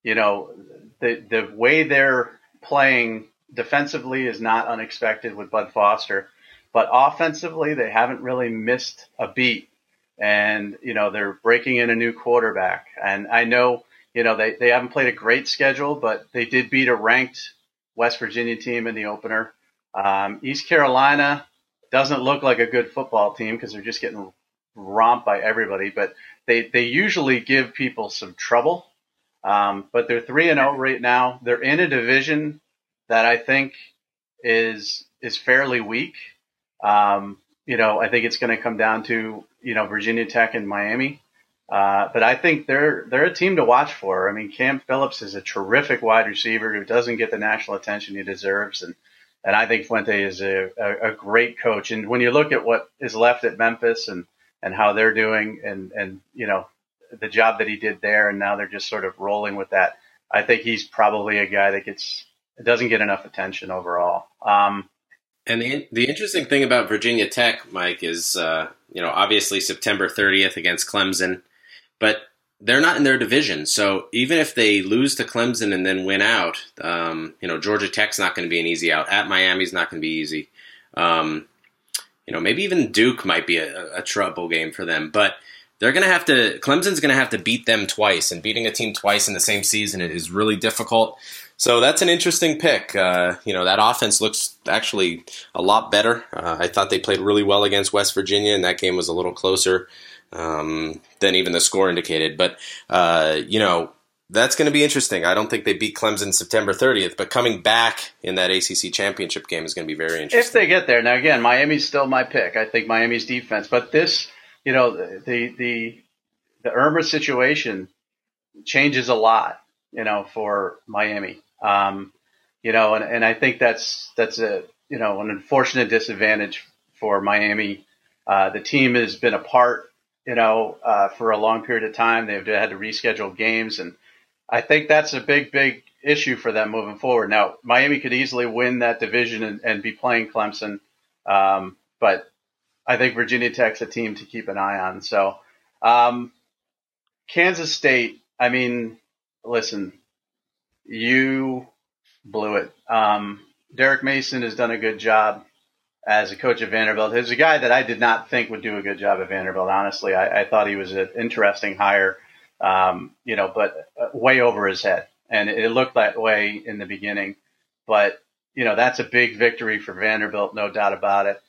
you know, the the way they're playing defensively is not unexpected with Bud Foster, but offensively they haven't really missed a beat. And you know they're breaking in a new quarterback, and I know you know they, they haven't played a great schedule, but they did beat a ranked West Virginia team in the opener. Um, East Carolina doesn't look like a good football team because they're just getting romped by everybody, but they they usually give people some trouble. Um, but they're three and zero right now. They're in a division that I think is is fairly weak. Um, you know, I think it's going to come down to you know Virginia Tech and Miami. Uh, but I think they're they're a team to watch for. I mean, Cam Phillips is a terrific wide receiver who doesn't get the national attention he deserves, and and I think Fuente is a, a, a great coach. And when you look at what is left at Memphis and and how they're doing, and and you know the job that he did there, and now they're just sort of rolling with that. I think he's probably a guy that gets doesn't get enough attention overall. Um, and the the interesting thing about Virginia Tech, Mike, is uh, you know obviously September 30th against Clemson but they're not in their division. So even if they lose to Clemson and then win out, um, you know, Georgia Tech's not going to be an easy out. At Miami's not going to be easy. Um, you know, maybe even Duke might be a, a trouble game for them, but they're going to have to. Clemson's going to have to beat them twice, and beating a team twice in the same season is really difficult. So that's an interesting pick. Uh, you know, that offense looks actually a lot better. Uh, I thought they played really well against West Virginia, and that game was a little closer um, than even the score indicated. But uh, you know that's going to be interesting. I don't think they beat Clemson September 30th, but coming back in that ACC championship game is going to be very interesting. If they get there, now again, Miami's still my pick. I think Miami's defense, but this, you know, the the the Irma situation changes a lot, you know, for Miami. Um, you know, and, and I think that's that's a you know an unfortunate disadvantage for Miami. Uh, the team has been apart you know, uh, for a long period of time. They've had to reschedule games, and I think that's a big, big issue for them moving forward. Now, Miami could easily win that division and, and be playing Clemson, um, but I think Virginia Tech's a team to keep an eye on. So, um, Kansas State. I mean, listen, you blew it. Um, Derek Mason has done a good job as a coach at Vanderbilt. He's a guy that I did not think would do a good job at Vanderbilt. Honestly, I, I thought he was an interesting hire, um, you know, but uh, way over his head, and it looked that way in the beginning. But you know, that's a big victory for Vanderbilt, no doubt about it.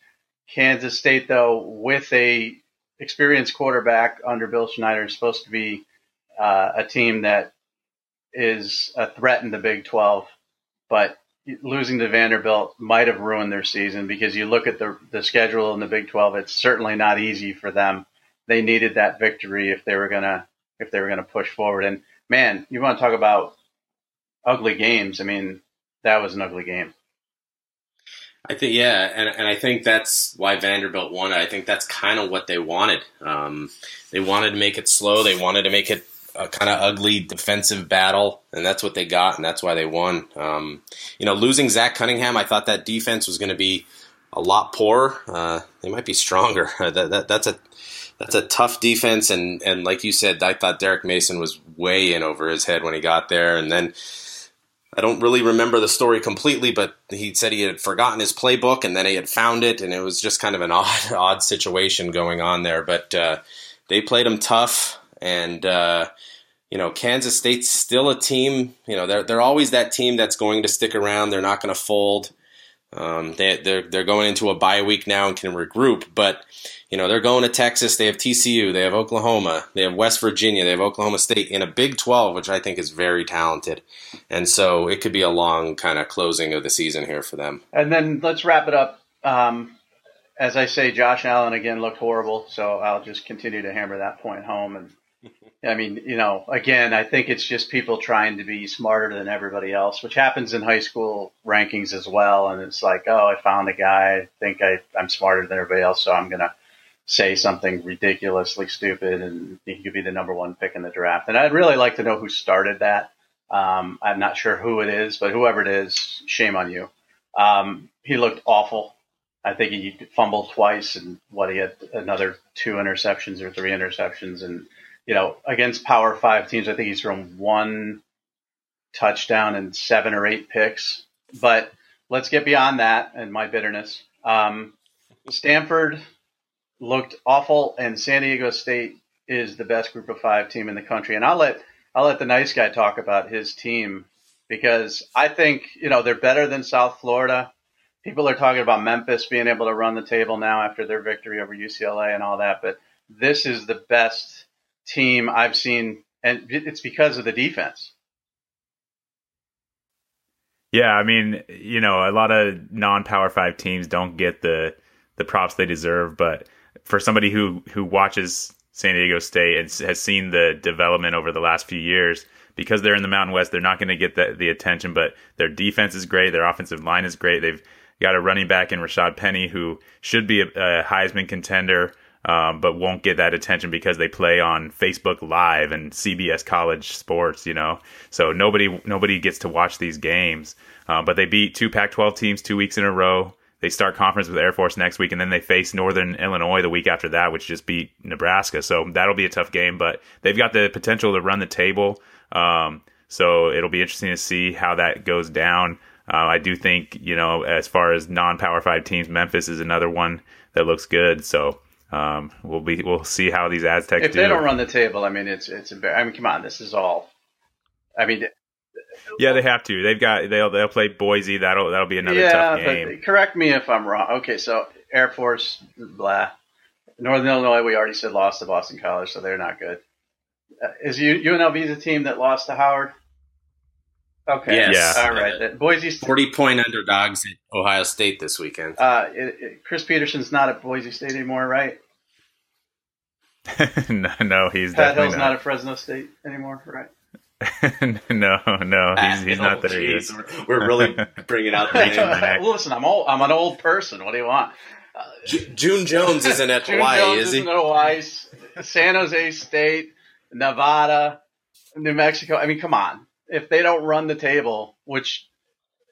Kansas State, though, with a experienced quarterback under Bill Snyder, is supposed to be uh, a team that is a threat in the Big 12. But losing to Vanderbilt might have ruined their season because you look at the the schedule in the Big 12, it's certainly not easy for them. They needed that victory if they were gonna if they were gonna push forward. And man, you want to talk about ugly games? I mean, that was an ugly game. I think yeah, and and I think that's why Vanderbilt won. I think that's kind of what they wanted. Um, they wanted to make it slow. They wanted to make it a kind of ugly defensive battle, and that's what they got, and that's why they won. Um, you know, losing Zach Cunningham, I thought that defense was going to be a lot poorer. Uh, they might be stronger. *laughs* that, that, that's a that's a tough defense, and and like you said, I thought Derek Mason was way in over his head when he got there, and then. I don't really remember the story completely, but he said he had forgotten his playbook and then he had found it, and it was just kind of an *laughs* odd, odd situation going on there. But uh, they played him tough, and uh, you know, Kansas State's still a team. You know, they're they're always that team that's going to stick around. They're not going to fold. Um, they they're they're going into a bye week now and can regroup. But you know, they're going to Texas. They have TCU. They have Oklahoma. They have West Virginia. They have Oklahoma State in a Big Twelve, which I think is very talented. And so it could be a long kind of closing of the season here for them. And then let's wrap it up. Um, as I say, Josh Allen again looked horrible, so I'll just continue to hammer that point home and I mean, you know, again, I think it's just people trying to be smarter than everybody else, which happens in high school rankings as well. And it's like, oh, I found a guy. I think I, I'm smarter than everybody else, so I'm going to say something ridiculously stupid, and he could be the number one pick in the draft. And I'd really like to know who started that. Um, I'm not sure who it is, but whoever it is, shame on you. Um, he looked awful. I think he fumbled twice, and what he had another two interceptions or three interceptions, and you know, against Power Five teams, I think he's thrown one touchdown and seven or eight picks. But let's get beyond that and my bitterness. Um, Stanford looked awful, and San Diego State is the best Group of Five team in the country. And I'll let I'll let the nice guy talk about his team because I think you know they're better than South Florida. People are talking about Memphis being able to run the table now after their victory over UCLA and all that, but this is the best team I've seen and it's because of the defense. Yeah, I mean, you know, a lot of non-power 5 teams don't get the the props they deserve, but for somebody who who watches San Diego State and has seen the development over the last few years, because they're in the Mountain West, they're not going to get the, the attention, but their defense is great, their offensive line is great. They've got a running back in Rashad Penny who should be a, a Heisman contender um, but won't get that attention because they play on Facebook Live and CBS College Sports. You know, so nobody nobody gets to watch these games. Uh, but they beat two Pac-12 teams two weeks in a row. They start conference with Air Force next week, and then they face Northern Illinois the week after that, which just beat Nebraska. So that'll be a tough game, but they've got the potential to run the table. Um, so it'll be interesting to see how that goes down. Uh, I do think, you know, as far as non-power five teams, Memphis is another one that looks good. So um, we'll be we'll see how these Aztecs if do. they don't run the table, I mean, it's it's. I mean, come on, this is all. I mean, yeah, they have to. They've got they'll they'll play Boise. That'll that'll be another yeah, tough game. Correct me if I'm wrong. Okay, so Air Force, blah. Northern Illinois, we already said lost to Boston College, so they're not good. Uh, is UNLV the team that lost to Howard? Okay. Yes. Yeah. All right. Boise. Forty point underdogs at Ohio State this weekend. Uh, it, it, Chris Petersen's not at Boise State anymore, right? *laughs* no, no, he's Pat definitely Hill's not. not at Fresno State anymore, right? *laughs* no, no, he's, he's not there geez. We're, we're really *laughs* bringing out the name. Mac. Listen, I'm old. I'm an old person. What do you want? Ju- June Jones isn't at June Hawaii, Jones is he? isn't at Hawaii. San Jose State, Nevada, New Mexico. I mean, come on. If they don't run the table, which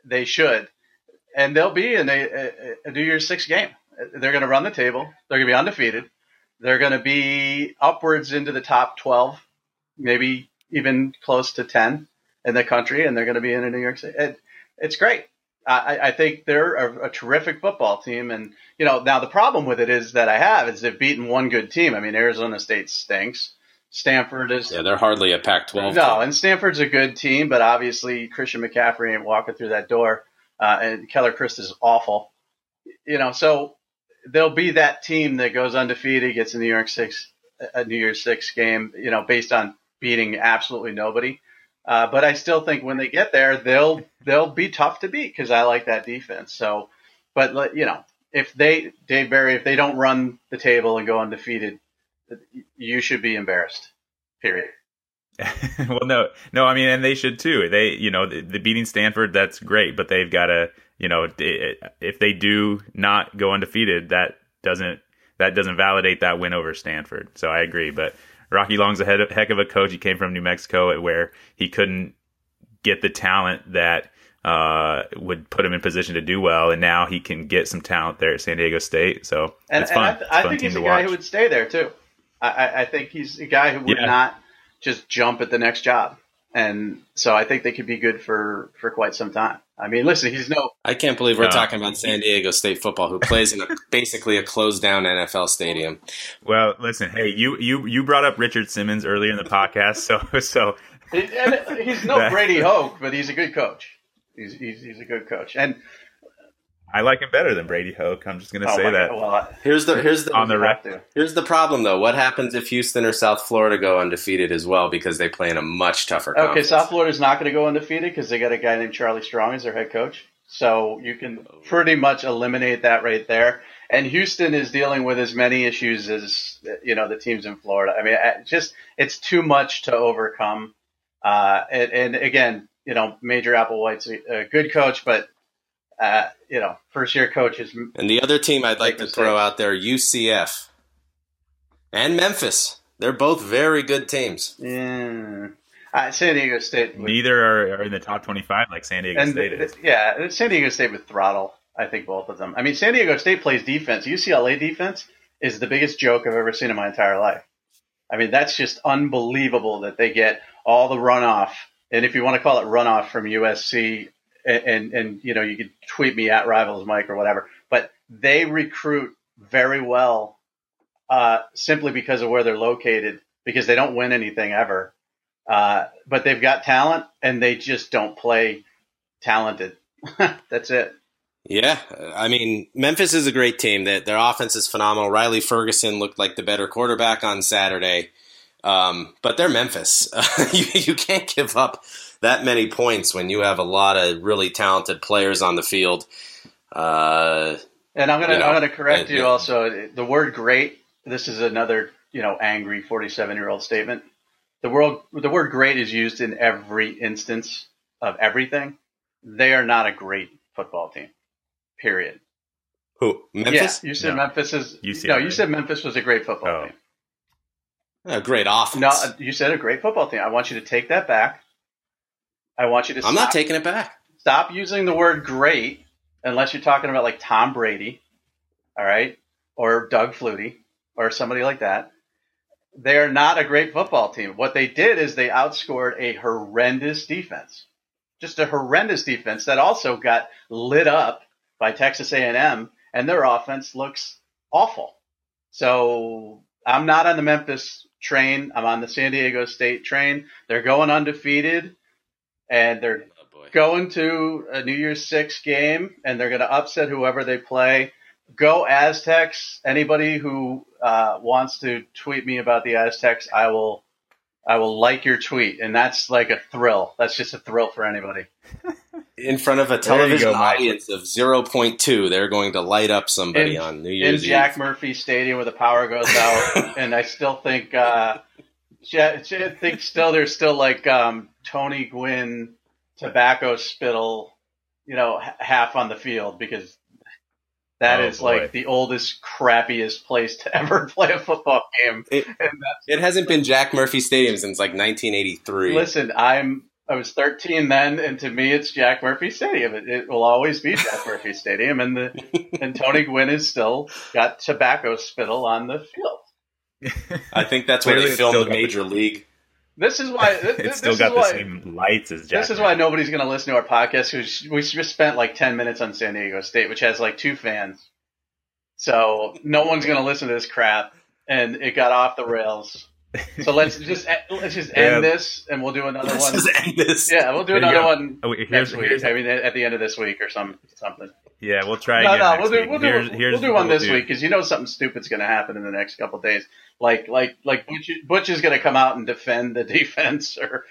they should, and they'll be in a, a, New Year's Six game. They're going to run the table. They're going to be undefeated. They're going to be upwards into the top 12, maybe even close to 10 in the country, and they're going to be in a New York City. It, it's great. I, I think they're a, a terrific football team, and you know now the problem with it is that I have is they've beaten one good team. I mean Arizona State stinks. Stanford is Yeah, they're hardly a Pac-12. no, team. and Stanford's a good team, but obviously Christian McCaffrey ain't walking through that door, uh, and Keller Chryst is awful. You know, so there'll be that team that goes undefeated, gets a New York Six, a New Year's Six game, you know, based on beating absolutely nobody. Uh, but I still think when they get there, they'll they'll be tough to beat because I like that defense. So, but you know, if they Dave Barry, if they don't run the table and go undefeated, you should be embarrassed. Period. *laughs* well, no, no. I mean, and they should too. They, you know, the, the beating Stanford, that's great, but they've got to, you know, if they do not go undefeated, that doesn't that doesn't validate that win over Stanford. So I agree, but Rocky Long's a heck of a coach. He came from New Mexico, where he couldn't get the talent that uh, would put him in position to do well, and now he can get some talent there at San Diego State. So And, it's and fun. I, a I fun think he's a guy watch. who would stay there too. I, I, I think he's a guy who would Yeah. not just jump at the next job, and so I think they could be good for for quite some time. I mean, listen, he's no I can't believe we're No. talking about San Diego State football, who plays in a, *laughs* basically a closed down NFL stadium. Well, listen, hey, you you you brought up Richard Simmons earlier in the podcast, so *laughs* so and he's no *laughs* That- Brady Hoke, but he's a good coach. He's he's, he's a good coach, and I like him better than Brady Hoke. I'm just going to oh say that. God, well, Here's the here's the On the you have rec- to. here's the problem though. What happens if Houston or South Florida go undefeated as well because they play in a much tougher Okay, conference? South Florida's not going to go undefeated because they got a guy named Charlie Strong as their head coach. So you can pretty much eliminate that right there. And Houston is dealing with as many issues as you know the teams in Florida. I mean, I- just it's too much to overcome. Uh, and, and again, you know, Major Applewhite's a, a good coach, but uh, you know, first year coaches. And the other team I'd like to mistakes. throw out there, UCF and Memphis. They're both very good teams. Yeah. Uh, San Diego State. would- Neither are, are in the top 25 like San Diego and State is. th- yeah, San Diego State with throttle. I think both of them. I mean, San Diego State plays defense. UCLA defense is the biggest joke I've ever seen in my entire life. I mean, that's just unbelievable that they get all the runoff, and if you want to call it runoff from USC, and and, you know, you could tweet me at Rivals Mike or whatever, but they recruit very well, uh, simply because of where they're located, because they don't win anything ever. Uh, but they've got talent and they just don't play talented. *laughs* That's it. Yeah, I mean Memphis is a great team. That their offense is phenomenal. Riley Ferguson looked like the better quarterback on Saturday. Um, but they're Memphis. *laughs* you, you can't give up that many points when you have a lot of really talented players on the field. Uh, and I'm gonna you know, I'm gonna correct and- you also. The word "great." This is another you know angry 47 year old statement. The word the word "great" is used in every instance of everything. They are not a great football team. Period. who Memphis? Yeah, you said No. Memphis is UCLA. no. You said Memphis was a great football Oh. team. A great offense. No, you said a great football team. I want you to take that back. I want you to. I'm stop, not taking it back. stop using the word "great" unless you're talking about like Tom Brady, all right, or Doug Flutie, or somebody like that. They are not a great football team. What they did is they outscored a horrendous defense, just a horrendous defense that also got lit up by Texas A&M, and their offense looks awful. So I'm not on the Memphis train. I'm on the San Diego State train. They're going undefeated, and they're Oh going to a New Year's Six game, and they're going to upset whoever they play. Go Aztecs! Anybody who uh, wants to tweet me about the Aztecs, I will, I will like your tweet, and that's like a thrill. That's just a thrill for anybody. *laughs* In front of a television go, audience of 0.2 they're going to light up somebody In- on New Year's. In Year's Jack Eve. Murphy Stadium, where the power goes out, *laughs* and I still think, uh, I think still there's still like um, Tony Gwynn tobacco spittle, you know, h- half on the field because that is Oh, boy. like the oldest, crappiest place to *laughs* ever play a football game. It- *laughs* It hasn't been Jack Murphy Stadium since like 1983. listen, I'm I was 13 then, and to me, it's Jack Murphy Stadium. It, it will always be Jack Murphy Stadium, and the and Tony Gwynn is still got tobacco spittle on the field. I think that's where they filmed the got the- Major League. This is why *laughs* this, it's still is got the why, same lights as Jack. This is why nobody's going to listen to our podcast because we just spent like 10 minutes on San Diego State, which has like two fans. So no one's going to listen to this crap, and it got off the rails. So let's just let's just end Yeah. this, and we'll do another Let's one. just end this. Yeah, we'll do another go. one Oh, wait, next week. I mean, at the end of this week or some something. Yeah, we'll try No, again. no, we'll do week. we'll do Here's- here's we'll do one this do. week because you know something stupid's going to happen in the next couple days. Like like like Butch, Butch is going to come out and defend the *laughs* defense, or,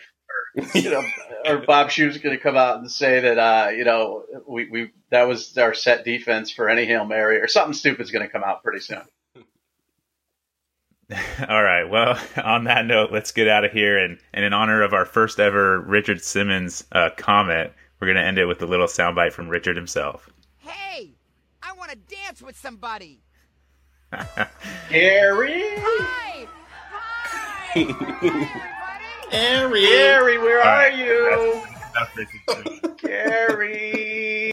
or you know, or Bob Shoop's going to come out and say that uh, you know we we that was our set defense for any hail mary, or something stupid's going to come out pretty soon. *laughs* All right. Well, *laughs* on that note, let's get out of here. And, and in honor of our first ever Richard Simmons uh, comment, we're going to end it with a little soundbite from Richard himself. Hey, I want to dance with somebody. *laughs* Gary, Hi. Hi. *laughs* everybody. Gary, where All are you, Enough *laughs* Richard Gary?